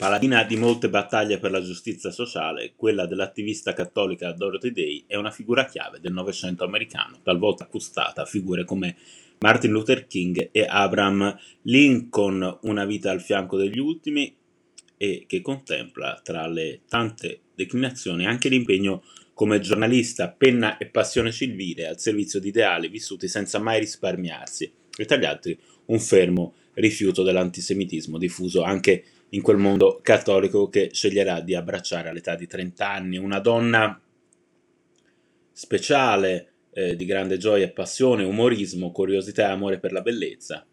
Paladina di molte battaglie per la giustizia sociale, quella dell'attivista cattolica Dorothy Day è una figura chiave del Novecento americano, talvolta accostata a figure come Martin Luther King e Abraham Lincoln, una vita al fianco degli ultimi e che contempla tra le tante declinazioni anche l'impegno come giornalista, penna e passione civile al servizio di ideali vissuti senza mai risparmiarsi e tra gli altri un fermo rifiuto dell'antisemitismo diffuso anche in quel mondo cattolico che sceglierà di abbracciare all'età di 30 anni una donna speciale, eh, di grande gioia e passione, umorismo, curiosità e amore per la bellezza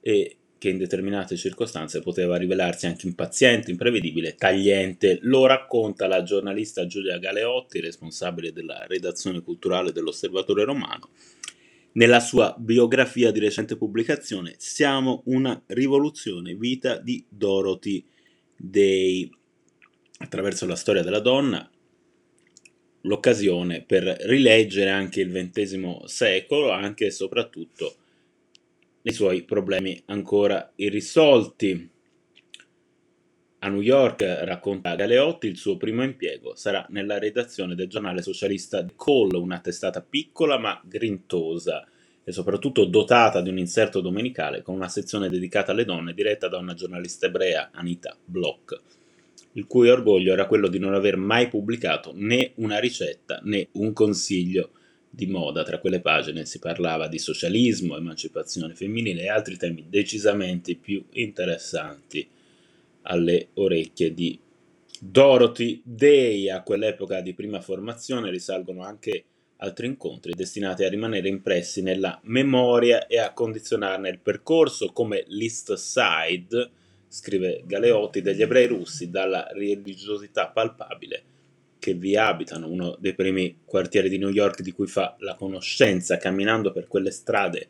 e che in determinate circostanze poteva rivelarsi anche impaziente, imprevedibile, tagliente. Lo racconta la giornalista Giulia Galeotti, responsabile della redazione culturale dell'Osservatore Romano, nella sua biografia di recente pubblicazione Siamo una rivoluzione, vita di Dorothy Day. Attraverso la storia della donna, l'occasione per rileggere anche il XX secolo, anche e soprattutto i suoi problemi ancora irrisolti. A New York, racconta Galeotti, il suo primo impiego sarà nella redazione del giornale socialista The Call, una testata piccola ma grintosa e soprattutto dotata di un inserto domenicale con una sezione dedicata alle donne diretta da una giornalista ebrea, Anita Bloch, il cui orgoglio era quello di non aver mai pubblicato né una ricetta né un consiglio di moda. Tra quelle pagine si parlava di socialismo, emancipazione femminile e altri temi decisamente più interessanti alle orecchie di Dorothy Day. A quell'epoca di prima formazione risalgono anche altri incontri destinati a rimanere impressi nella memoria e a condizionarne il percorso, come l'East Side, scrive Galeotti, degli ebrei russi, dalla religiosità palpabile che vi abitano, uno dei primi quartieri di New York di cui fa la conoscenza, camminando per quelle strade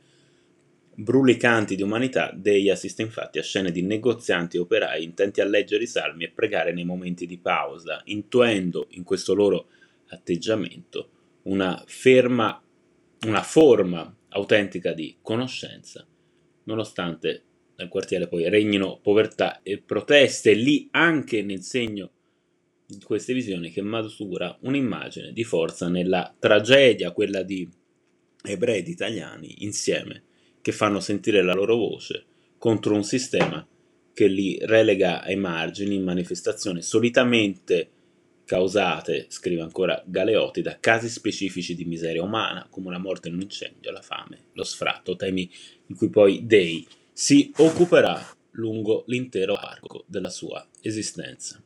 brulicanti di umanità, Day assiste infatti a scene di negozianti e operai intenti a leggere i salmi e pregare nei momenti di pausa, intuendo in questo loro atteggiamento una ferma, una forma autentica di conoscenza, nonostante nel quartiere poi regnino povertà e proteste, lì anche nel segno di queste visioni che matura un'immagine di forza nella tragedia, quella di ebrei ed italiani insieme che fanno sentire la loro voce contro un sistema che li relega ai margini in manifestazioni solitamente causate, scrive ancora Galeotti, da casi specifici di miseria umana, come la morte in un incendio, la fame, lo sfratto, temi di cui poi Day si occuperà lungo l'intero arco della sua esistenza.